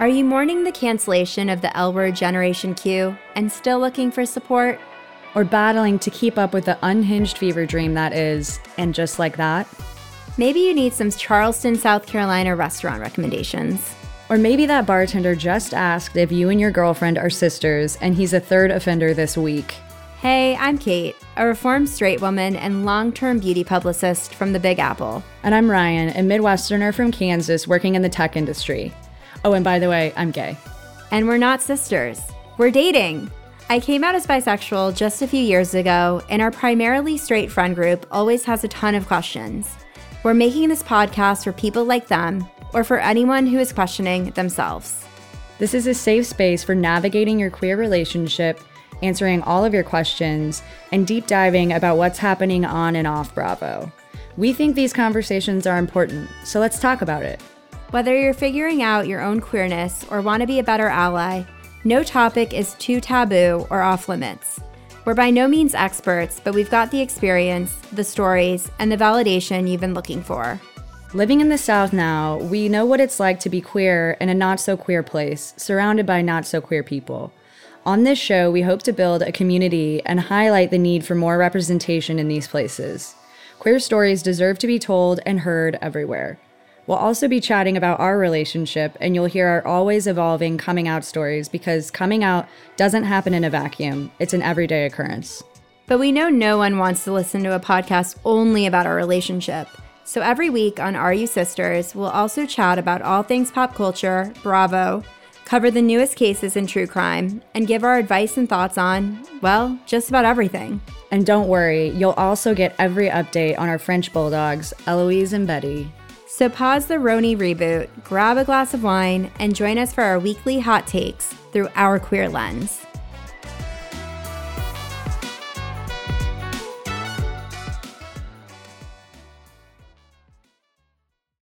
Are you mourning the cancellation of the L Word Generation Q and still looking for support? Or battling to keep up with the unhinged fever dream that is, and just like that? Maybe you need some Charleston, South Carolina restaurant recommendations. Or maybe that bartender just asked if you and your girlfriend are sisters and he's a third offender this week. Hey, I'm Cate, a reformed straight woman and long term beauty publicist from the Big Apple. And I'm Rian, a Midwesterner from Kansas working in the tech industry. Oh, and by the way, I'm gay. And we're not sisters, we're dating. I came out as bisexual just a few years ago, and our primarily straight friend group always has a ton of questions. We're making this podcast for people like them or for anyone who is questioning themselves. This is a safe space for navigating your queer relationship, answering all of your questions, and deep diving about what's happening on and off Bravo. We think these conversations are important, so let's talk about it. Whether you're figuring out your own queerness or want to be a better ally, no topic is too taboo or off limits. We're by no means experts, but we've got the experience, the stories, and the validation you've been looking for. Living in the South now, we know what it's like to be queer in a not so queer place, surrounded by not so queer people. On this show, we hope to build a community and highlight the need for more representation in these places. Queer stories deserve to be told and heard everywhere. We'll also be chatting about our relationship, and you'll hear our always evolving coming out stories because coming out doesn't happen in a vacuum, it's an everyday occurrence. But we know no one wants to listen to a podcast only about our relationship. So every week on Are You Sisters, we'll also chat about all things pop culture, Bravo, cover the newest cases in true crime, and give our advice and thoughts on, well, just about everything. And don't worry, you'll also get every update on our French bulldogs, Eloise and Betty. So pause the RHONY reboot, grab a glass of wine, and join us for our weekly hot takes through our queer lens.